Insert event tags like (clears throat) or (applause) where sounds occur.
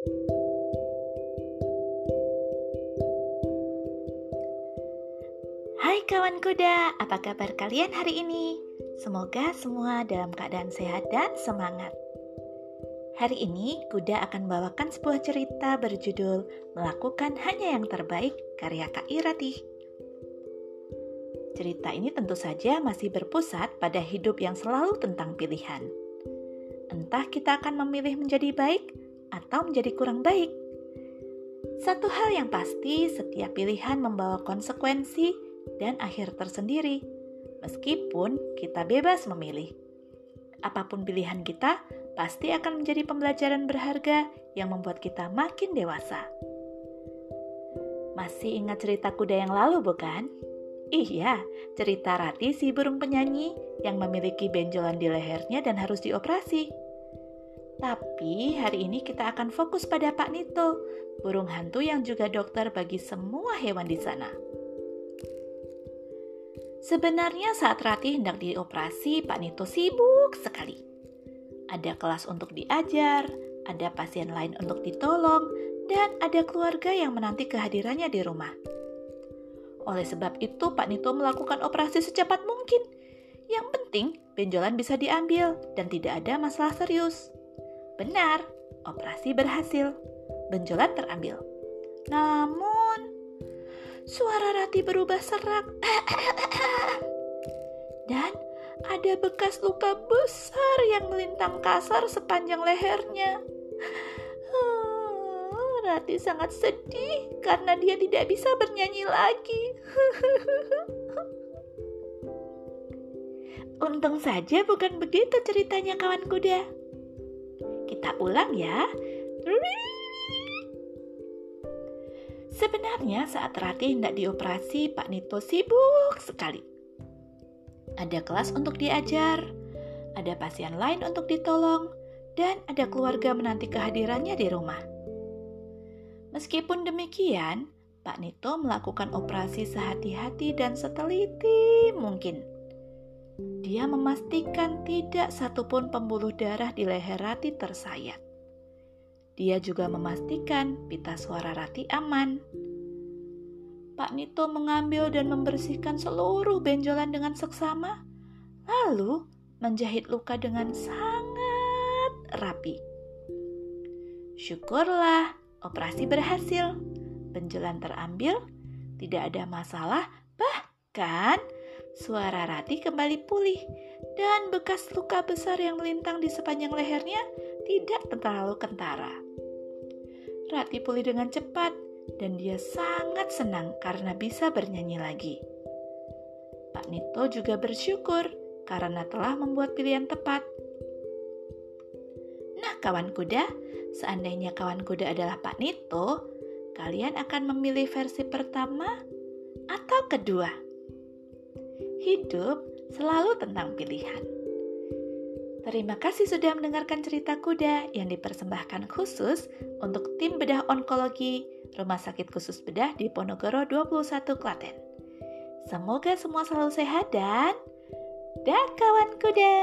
Hai kawan kuda, apa kabar kalian hari ini? Semoga semua dalam keadaan sehat dan semangat. Hari ini, Kuda akan membawakan sebuah cerita berjudul Melakukan Hanya Yang Terbaik karya Kak Irati. Cerita ini tentu saja masih berpusat pada hidup yang selalu tentang pilihan. Entah kita akan memilih menjadi baik atau menjadi kurang baik. Satu hal yang pasti, setiap pilihan membawa konsekuensi dan akhir tersendiri, meskipun kita bebas memilih. Apa pun pilihan kita, pasti akan menjadi pembelajaran berharga yang membuat kita makin dewasa. Masih ingat cerita kuda yang lalu, bukan? Iya, cerita Rati si burung penyanyi yang memiliki benjolan di lehernya dan harus dioperasi. Tapi hari ini kita akan fokus pada Pak Nito, burung hantu yang juga dokter bagi semua hewan di sana. Sebenarnya saat Rati hendak dioperasi, Pak Nito sibuk sekali. Ada kelas untuk diajar, ada pasien lain untuk ditolong, dan ada keluarga yang menanti kehadirannya di rumah. Oleh sebab itu, Pak Nito melakukan operasi secepat mungkin. Yang penting, benjolan bisa diambil dan tidak ada masalah serius. Benar, operasi berhasil. Benjolan terambil. Namun, Suara Rati berubah serak. (clears throat) Dan ada bekas luka besar yang melintang kasar sepanjang lehernya. Rati sangat sedih karena dia tidak bisa bernyanyi lagi. (laughs) Untung saja bukan begitu ceritanya kawan kuda. Kita ulang ya. Sebenarnya saat Rati hendak dioperasi, Pak Nito sibuk sekali. Ada kelas untuk diajar, ada pasien lain untuk ditolong, dan ada keluarga menanti kehadirannya di rumah. Meskipun demikian, Pak Nito melakukan operasi sehati-hati dan seteliti mungkin. Dia memastikan tidak satupun pembuluh darah di leher Rati tersayat. Dia juga memastikan pita suara Rati aman. Pak Nito mengambil dan membersihkan seluruh benjolan dengan seksama, lalu menjahit luka dengan sangat rapi. Syukurlah, operasi berhasil. Benjolan terambil, tidak ada masalah, bahkan suara Rati kembali pulih dan bekas luka besar yang melintang di sepanjang lehernya tidak terlalu kentara. Rati pulih dengan cepat dan dia sangat senang karena bisa bernyanyi lagi. Pak Nito juga bersyukur karena telah membuat pilihan tepat. Nah, kawan kuda, seandainya kawan kuda adalah Pak Nito, kalian akan memilih versi pertama atau kedua? Hidup selalu tentang pilihan. Terima kasih sudah mendengarkan cerita kuda yang dipersembahkan khusus untuk tim bedah onkologi Rumah Sakit Khusus Bedah di Ponorogo 21 Klaten. Semoga semua selalu sehat dan dah kawan kuda.